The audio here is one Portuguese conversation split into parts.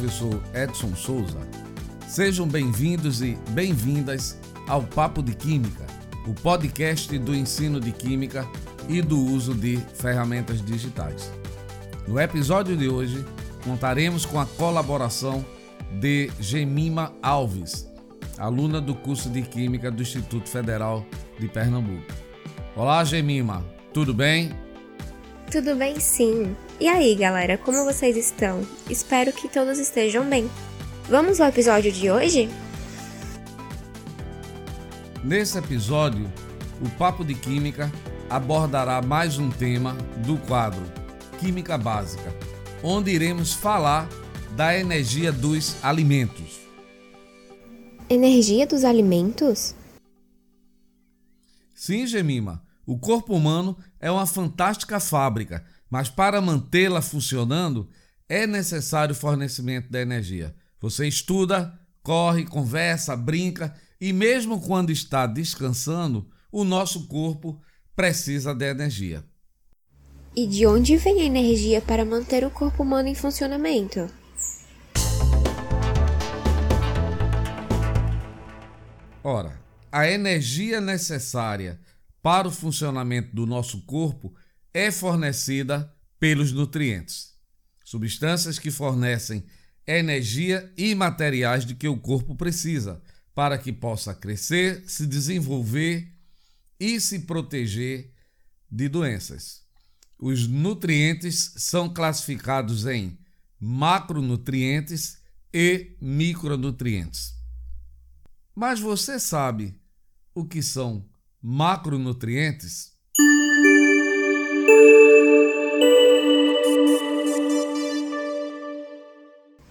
Professor Edson Souza. Sejam bem-vindos e bem-vindas ao Papo de Química, o podcast do ensino de Química e do uso de ferramentas digitais. No episódio de hoje, contaremos com a colaboração de Gemima Alves, aluna do curso de Química do Instituto Federal de Pernambuco. Olá, Gemima, tudo bem? Tudo bem, sim. E aí, galera, como vocês estão? Espero que todos estejam bem. Vamos ao episódio de hoje? Nesse episódio, o Papo de Química abordará mais um tema do quadro Química Básica, onde iremos falar da energia dos alimentos. Energia dos alimentos? Sim, Gemima. O corpo humano é uma fantástica fábrica, mas para mantê-la funcionando é necessário o fornecimento da energia. Você estuda, corre, conversa, brinca e, mesmo quando está descansando, o nosso corpo precisa de energia. E de onde vem a energia para manter o corpo humano em funcionamento? Ora, a energia necessária para o funcionamento do nosso corpo é fornecida pelos nutrientes, substâncias que fornecem energia e materiais de que o corpo precisa para que possa crescer, se desenvolver e se proteger de doenças. Os nutrientes são classificados em macronutrientes e micronutrientes. Mas você sabe o que são macronutrientes?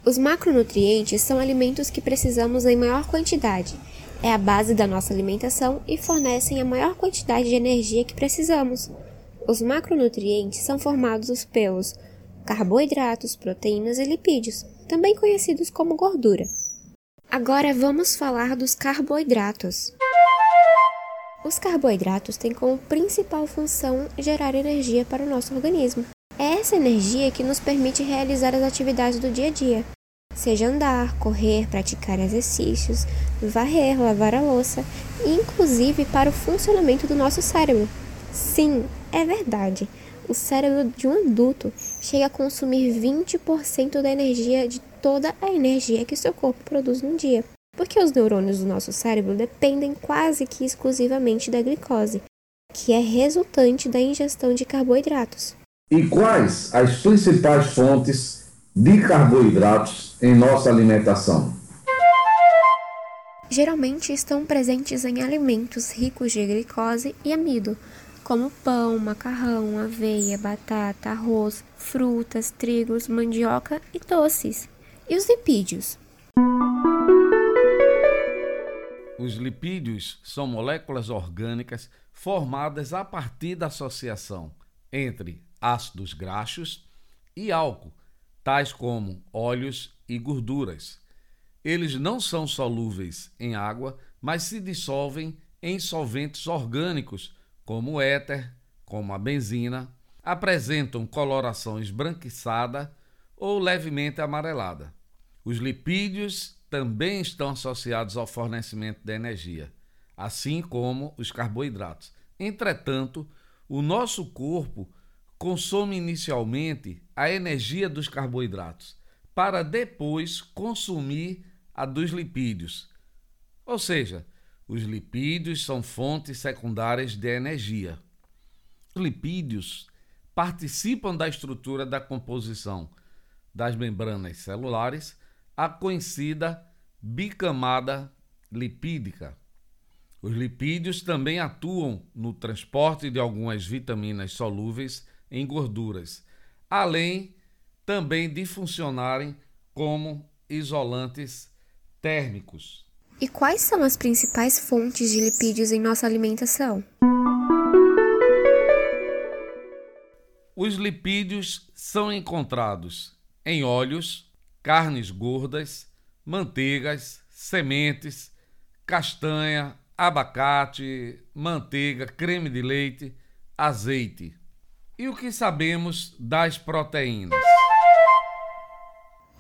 Os macronutrientes são alimentos que precisamos em maior quantidade. É a base da nossa alimentação e fornecem a maior quantidade de energia que precisamos. Os macronutrientes são formados pelos carboidratos, proteínas e lipídios, também conhecidos como gordura. Agora vamos falar dos carboidratos. Os carboidratos têm como principal função gerar energia para o nosso organismo. É essa energia que nos permite realizar as atividades do dia a dia, seja andar, correr, praticar exercícios, varrer, lavar a louça, inclusive para o funcionamento do nosso cérebro. Sim, é verdade. O cérebro de um adulto chega a consumir 20% da energia de toda a energia que seu corpo produz num dia porque os neurônios do nosso cérebro dependem quase que exclusivamente da glicose, que é resultante da ingestão de carboidratos. E quais as principais fontes de carboidratos em nossa alimentação? Geralmente estão presentes em alimentos ricos de glicose e amido, como pão, macarrão, aveia, batata, arroz, frutas, trigos, mandioca e doces. E os lipídios? Os lipídios são moléculas orgânicas formadas a partir da associação entre ácidos graxos e álcool, tais como óleos e gorduras. Eles não são solúveis em água, mas se dissolvem em solventes orgânicos, como o éter, como a benzina, apresentam coloração esbranquiçada ou levemente amarelada. Os lipídios também estão associados ao fornecimento de energia, assim como os carboidratos. Entretanto, o nosso corpo consome inicialmente a energia dos carboidratos para depois consumir a dos lipídios. Ou seja, os lipídios são fontes secundárias de energia. Os lipídios participam da estrutura da composição das membranas celulares a conhecida bicamada lipídica. Os lipídios também atuam no transporte de algumas vitaminas solúveis em gorduras, além também de funcionarem como isolantes térmicos. E quais são as principais fontes de lipídios em nossa alimentação? Os lipídios são encontrados em óleos, carnes gordas, manteigas, sementes, castanha, abacate, manteiga, creme de leite, azeite. E o que sabemos das proteínas?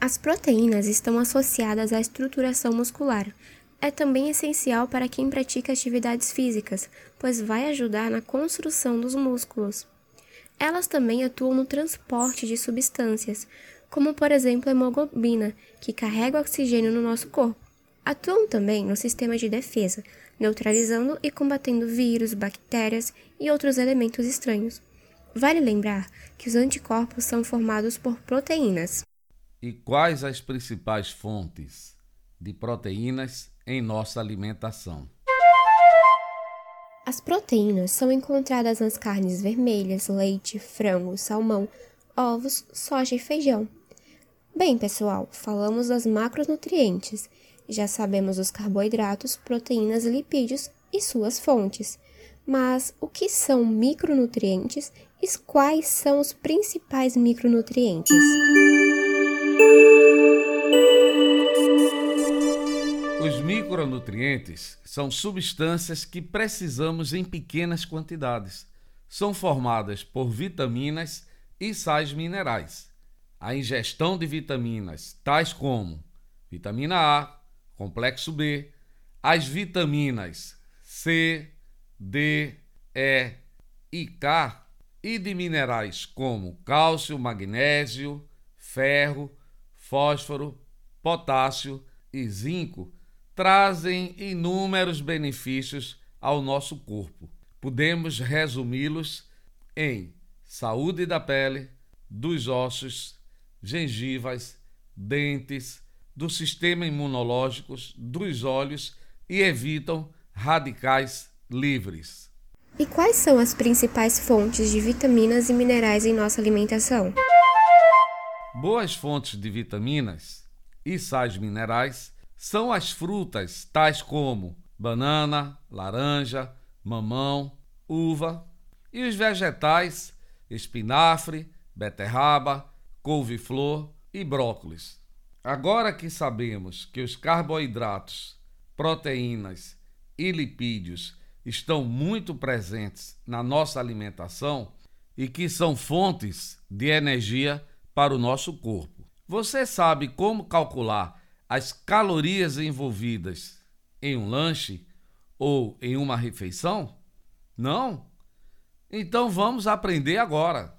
As proteínas estão associadas à estruturação muscular. É também essencial para quem pratica atividades físicas, pois vai ajudar na construção dos músculos. Elas também atuam no transporte de substâncias, como por exemplo a hemoglobina, que carrega oxigênio no nosso corpo. Atuam também no sistema de defesa, neutralizando e combatendo vírus, bactérias e outros elementos estranhos. Vale lembrar que os anticorpos são formados por proteínas. E quais as principais fontes de proteínas em nossa alimentação? As proteínas são encontradas nas carnes vermelhas, leite, frango, salmão, ovos, soja e feijão. Bem, pessoal, falamos das macronutrientes. Já sabemos os carboidratos, proteínas lipídios e suas fontes. Mas o que são micronutrientes e quais são os principais micronutrientes? Os micronutrientes são substâncias que precisamos em pequenas quantidades. São formadas por vitaminas e sais minerais. A ingestão de vitaminas, tais como vitamina A, complexo B, as vitaminas C, D, E e K, e de minerais como cálcio, magnésio, ferro, fósforo, potássio e zinco trazem inúmeros benefícios ao nosso corpo. Podemos resumi-los em saúde da pele, dos ossos, gengivas, dentes, do sistema imunológico, dos olhos e evitam radicais livres. E quais são as principais fontes de vitaminas e minerais em nossa alimentação? Boas fontes de vitaminas e sais minerais são as frutas tais como banana, laranja, mamão, uva, e os vegetais espinafre, beterraba, couve-flor e brócolis. Agora que sabemos que os carboidratos, proteínas e lipídios estão muito presentes na nossa alimentação e que são fontes de energia para o nosso corpo. Você sabe como calcular as calorias envolvidas em um lanche ou em uma refeição? Não? Então vamos aprender agora.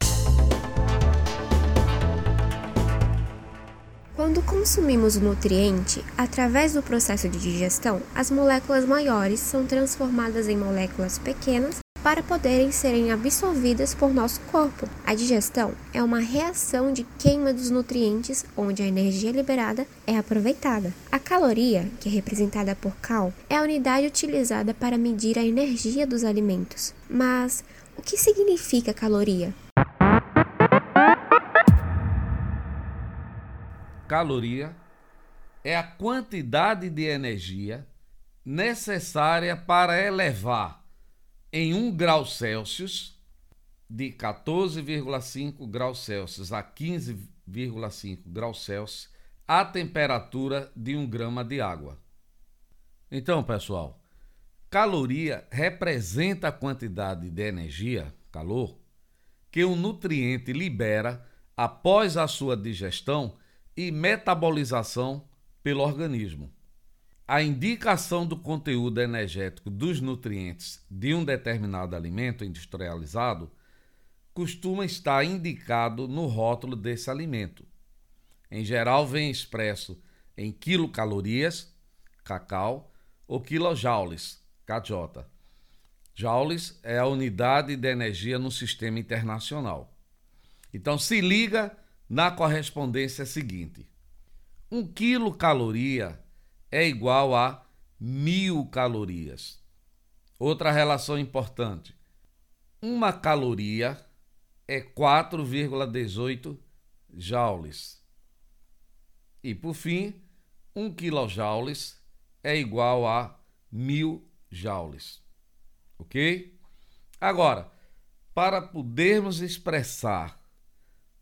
Quando consumimos o nutriente, através do processo de digestão, as moléculas maiores são transformadas em moléculas pequenas para poderem serem absorvidas por nosso corpo. A digestão é uma reação de queima dos nutrientes onde a energia liberada é aproveitada. A caloria, que é representada por cal, é a unidade utilizada para medir a energia dos alimentos. Mas o que significa caloria? Caloria é a quantidade de energia necessária para elevar em 1 grau Celsius, de 14,5 graus Celsius a 15,5 graus Celsius, a temperatura de 1 grama de água. Então, pessoal, caloria representa a quantidade de energia, calor, que o nutriente libera após a sua digestão e metabolização pelo organismo. A indicação do conteúdo energético dos nutrientes de um determinado alimento industrializado costuma estar indicado no rótulo desse alimento. Em geral, vem expresso em quilocalorias, cacau, ou quilojoules, KJ. Joules é a unidade de energia no sistema internacional. Então, se liga na correspondência seguinte: um quilocaloria é igual a mil calorias. Outra relação importante: uma caloria é 4,18 joules. E por fim, um quilojoules é igual a mil joules. Ok? Agora, para podermos expressar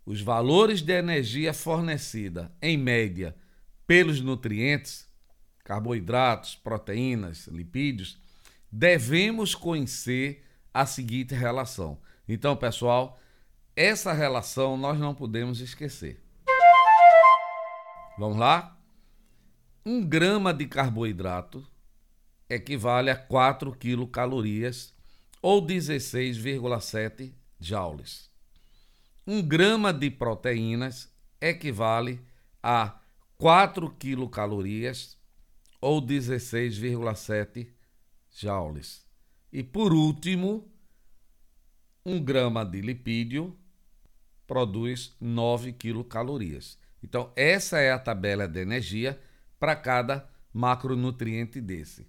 os valores de energia fornecida, em média, pelos nutrientes, carboidratos, proteínas, lipídios, devemos conhecer a seguinte relação. Então, pessoal, essa relação nós não podemos esquecer. Vamos lá? Um grama de carboidrato equivale a 4 quilocalorias ou 16,7 joules. Um grama de proteínas equivale a 4 quilocalorias ou 16,7 joules. E por último, um grama de lipídio produz 9 quilocalorias. Então, essa é a tabela de energia para cada macronutriente desse.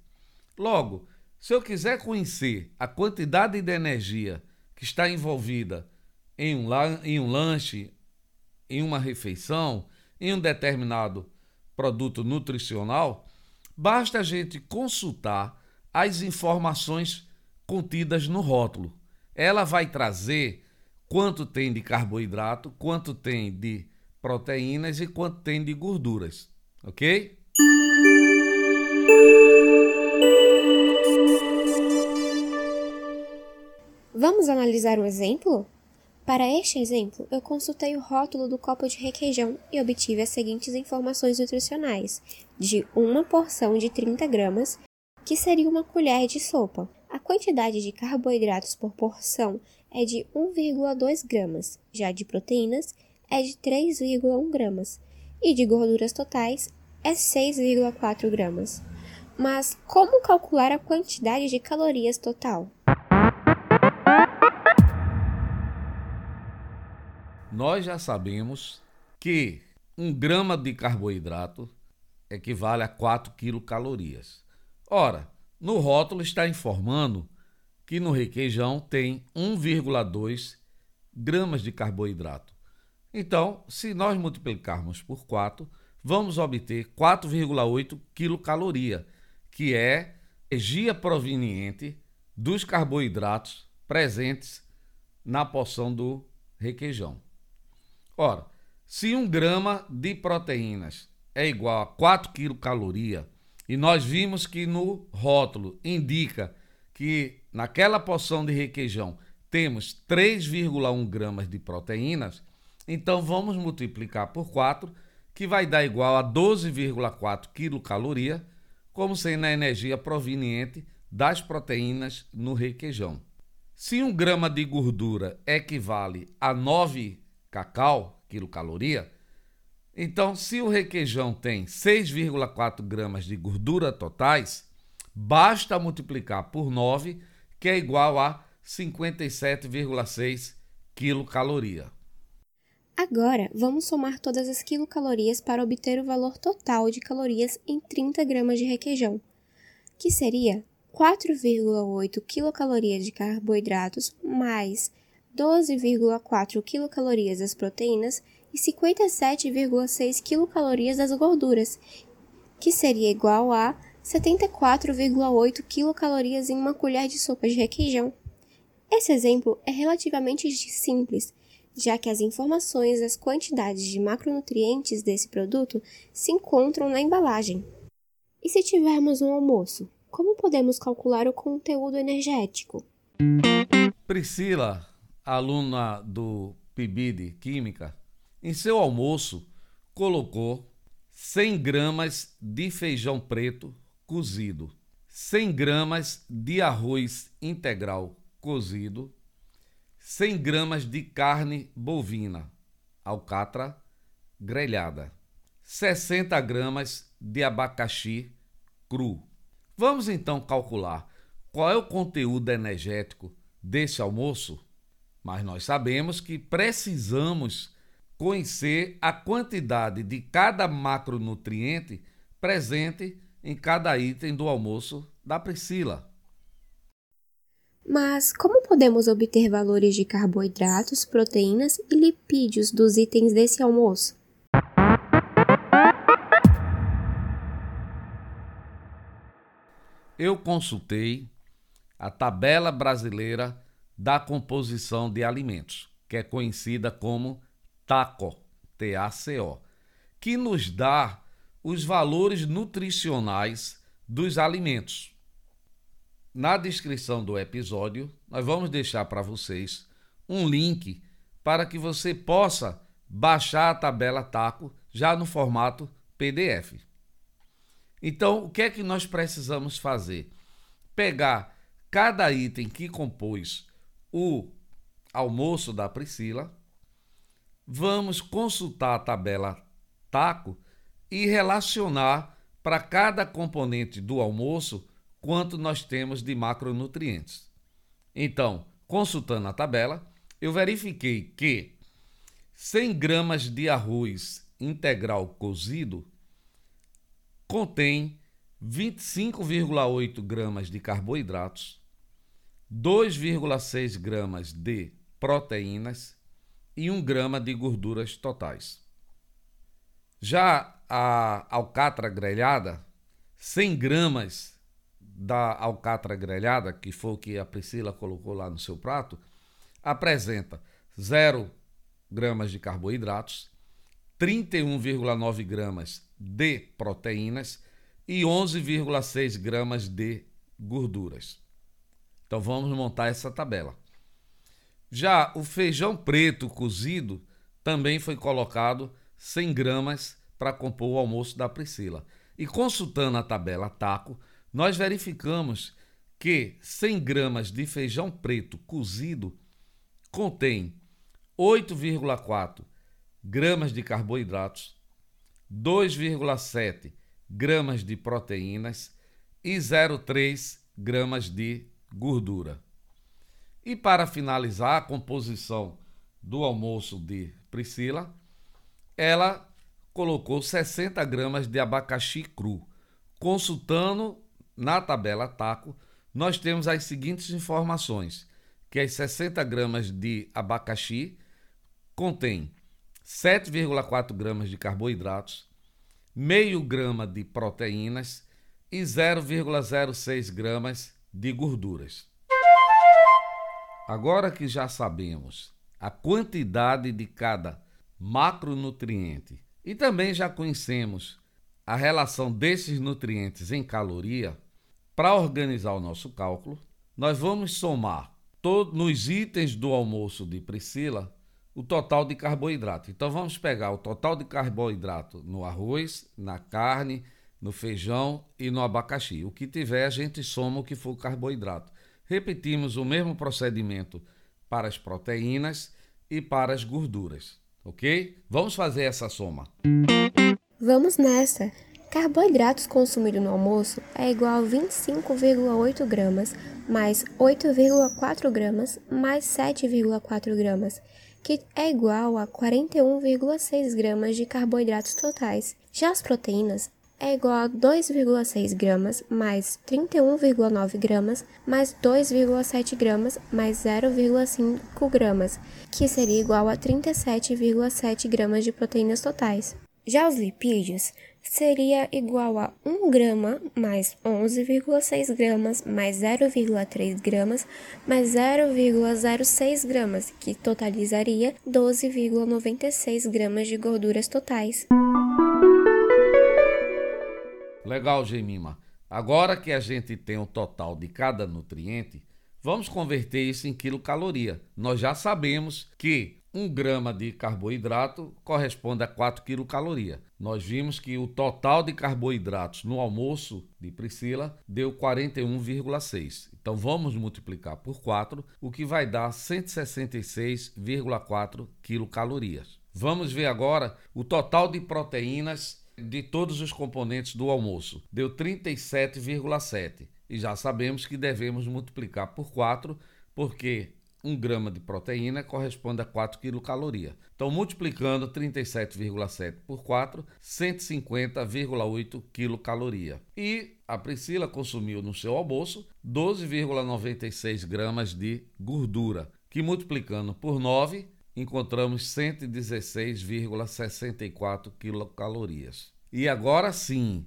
Logo, se eu quiser conhecer a quantidade de energia que está envolvida em um, em um lanche, em uma refeição, em um determinado produto nutricional, basta a gente consultar as informações contidas no rótulo. Ela vai trazer quanto tem de carboidrato, quanto tem de proteínas e quanto tem de gorduras, ok? Vamos analisar um exemplo? Para este exemplo, eu consultei o rótulo do copo de requeijão e obtive as seguintes informações nutricionais: de uma porção de 30 gramas, que seria uma colher de sopa. A quantidade de carboidratos por porção é de 1,2 gramas, já de proteínas é de 3,1 gramas e de gorduras totais é 6,4 gramas. Mas como calcular a quantidade de calorias total? Nós já sabemos que um grama de carboidrato equivale a 4 quilocalorias. Ora, no rótulo está informando que no requeijão tem 1,2 gramas de carboidrato. Então, se nós multiplicarmos por 4, vamos obter 4,8 quilocaloria, que é energia proveniente dos carboidratos presentes na porção do requeijão. Ora, se um grama de proteínas é igual a 4 quilocaloria e nós vimos que no rótulo indica que naquela porção de requeijão temos 3,1 gramas de proteínas, então vamos multiplicar por 4, que vai dar igual a 12,4 quilocaloria, como sendo a energia proveniente das proteínas no requeijão. Se um grama de gordura equivale a 9 cacau, quilocaloria, então se o requeijão tem 6,4 gramas de gordura totais, basta multiplicar por 9, que é igual a 57,6 quilocaloria. Agora, vamos somar todas as quilocalorias para obter o valor total de calorias em 30 gramas de requeijão, que seria 4,8 quilocalorias de carboidratos mais 12,4 quilocalorias das proteínas e 57,6 quilocalorias das gorduras, que seria igual a 74,8 quilocalorias em uma colher de sopa de requeijão. Esse exemplo é relativamente simples, já que as informações das quantidades de macronutrientes desse produto se encontram na embalagem. E se tivermos um almoço, como podemos calcular o conteúdo energético? Priscila, aluna do PIBID Química, em seu almoço colocou 100 gramas de feijão preto cozido, 100 gramas de arroz integral cozido, 100 gramas de carne bovina, alcatra grelhada, 60 gramas de abacaxi cru. Vamos então calcular qual é o conteúdo energético desse almoço? Mas nós sabemos que precisamos conhecer a quantidade de cada macronutriente presente em cada item do almoço da Priscila. Mas como podemos obter valores de carboidratos, proteínas e lipídios dos itens desse almoço? Eu consultei a tabela brasileira da composição de alimentos, que é conhecida como TACO, T-A-C-O, que nos dá os valores nutricionais dos alimentos. Na descrição do episódio, nós vamos deixar para vocês um link para que você possa baixar a tabela TACO já no formato PDF. Então, o que é que nós precisamos fazer? Pegar cada item que compôs o almoço da Priscila, vamos consultar a tabela TACO e relacionar para cada componente do almoço quanto nós temos de macronutrientes. Então, consultando a tabela, eu verifiquei que 100 gramas de arroz integral cozido contém 25,8 gramas de carboidratos, 2,6 gramas de proteínas e 1 grama de gorduras totais. Já a alcatra grelhada, 100 gramas da alcatra grelhada, que foi o que a Priscila colocou lá no seu prato, apresenta 0 gramas de carboidratos, 31,9 gramas de proteínas e 11,6 gramas de gorduras. Então vamos montar essa tabela. Já o feijão preto cozido também foi colocado 100 gramas para compor o almoço da Priscila. E consultando a tabela taco, nós verificamos que 100 gramas de feijão preto cozido contém 8,4 gramas de carboidratos, 2,7 gramas de proteínas e 0,3 gramas de gordura. E para finalizar a composição do almoço de Priscila, ela colocou 60 gramas de abacaxi cru. Consultando na tabela Taco, nós temos as seguintes informações: que as 60 gramas de abacaxi contém 7,4 gramas de carboidratos, meio grama de proteínas e 0,06 gramas de gorduras. Agora que já sabemos a quantidade de cada macronutriente e também já conhecemos a relação desses nutrientes em caloria, para organizar o nosso cálculo, nós vamos somar todos nos itens do almoço de Priscila o total de carboidrato. Então vamos pegar o total de carboidrato no arroz, na carne, no feijão e no abacaxi. O que tiver, a gente soma o que for carboidrato. Repetimos o mesmo procedimento para as proteínas e para as gorduras, ok? Vamos fazer essa soma. Vamos nessa! Carboidratos consumidos no almoço é igual a 25,8 gramas mais 8,4 gramas mais 7,4 gramas, que é igual a 41,6 gramas de carboidratos totais. Já as proteínas é igual a 2,6 gramas mais 31,9 gramas mais 2,7 gramas mais 0,5 gramas, que seria igual a 37,7 gramas de proteínas totais. Já os lipídios seria igual a 1 grama mais 11,6 gramas mais 0,3 gramas mais 0,06 gramas, que totalizaria 12,96 gramas de gorduras totais. Legal, Gemima. Agora que a gente tem o total de cada nutriente, vamos converter isso em quilocaloria. Nós já sabemos que 1 grama de carboidrato corresponde a 4 quilocaloria. Nós vimos que o total de carboidratos no almoço de Priscila deu 41,6. Então vamos multiplicar por 4, o que vai dar 166,4 quilocalorias. Vamos ver agora o total de proteínas de todos os componentes do almoço. Deu 37,7. E já sabemos que devemos multiplicar por 4, porque 1 grama de proteína corresponde a 4 quilocalorias. Então, multiplicando 37,7 por 4, 150,8 quilocaloria. E a Priscila consumiu no seu almoço 12,96 gramas de gordura, que multiplicando por 9 encontramos 116,64 quilocalorias. E agora sim,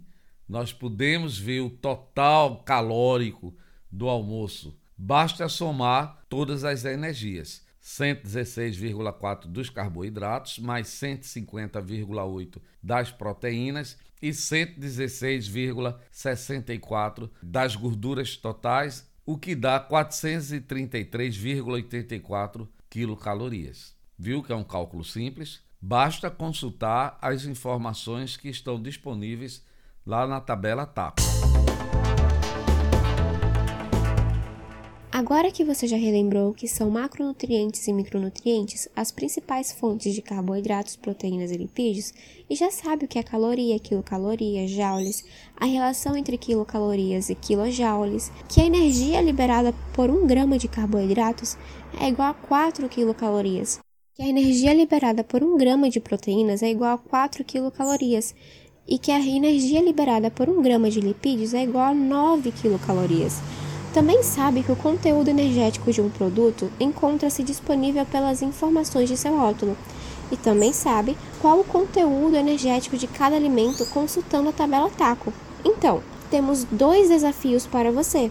nós podemos ver o total calórico do almoço. Basta somar todas as energias. 116,4 dos carboidratos, mais 150,8 das proteínas e 116,64 das gorduras totais, o que dá 433,84 quilocalorias. Viu que é um cálculo simples? Basta consultar as informações que estão disponíveis lá na tabela TAP. Agora que você já relembrou que são macronutrientes e micronutrientes as principais fontes de carboidratos, proteínas e lipídios, e já sabe o que é caloria, quilocaloria, joules, a relação entre quilocalorias e quilojoules, que a energia liberada por um grama de carboidratos é igual a 4 quilocalorias, que a energia liberada por um grama de proteínas é igual a 4 quilocalorias e que a energia liberada por um grama de lipídios é igual a 9 quilocalorias. Também sabe que o conteúdo energético de um produto encontra-se disponível pelas informações de seu rótulo. E também sabe qual o conteúdo energético de cada alimento consultando a tabela TACO. Então, temos dois desafios para você.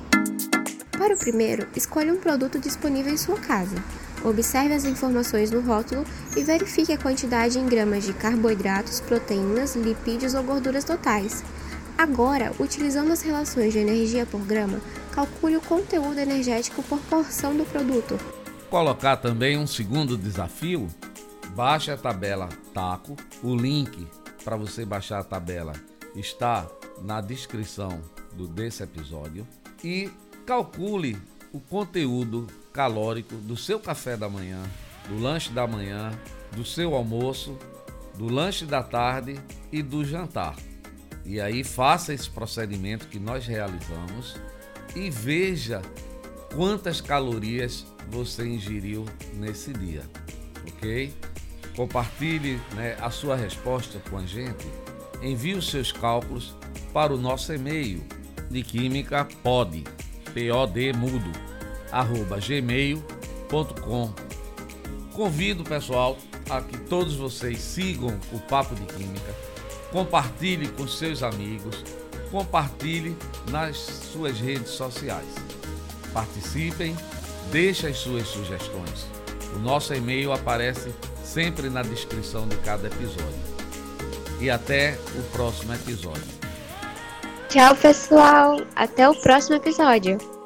Para o primeiro, escolha um produto disponível em sua casa. Observe as informações no rótulo e verifique a quantidade em gramas de carboidratos, proteínas, lipídios ou gorduras totais. Agora, utilizando as relações de energia por grama, calcule o conteúdo energético por porção do produto. Colocar também um segundo desafio? Baixe a tabela TACO. O link para você baixar a tabela está na descrição do desse episódio e calcule o conteúdo calórico do seu café da manhã, do lanche da manhã, do seu almoço, do lanche da tarde e do jantar. E aí faça esse procedimento que nós realizamos e veja quantas calorias você ingeriu nesse dia, ok? Compartilhe né, a sua resposta com a gente. Envie os seus cálculos para o nosso e-mail de química pod, pod mudo, gmail.com. Convido, pessoal, a que todos vocês sigam o Papo de Química, compartilhe com seus amigos, compartilhe nas suas redes sociais. Participem, deixe as suas sugestões. O nosso e-mail aparece sempre na descrição de cada episódio. E até o próximo episódio. Tchau, pessoal. Até o próximo episódio.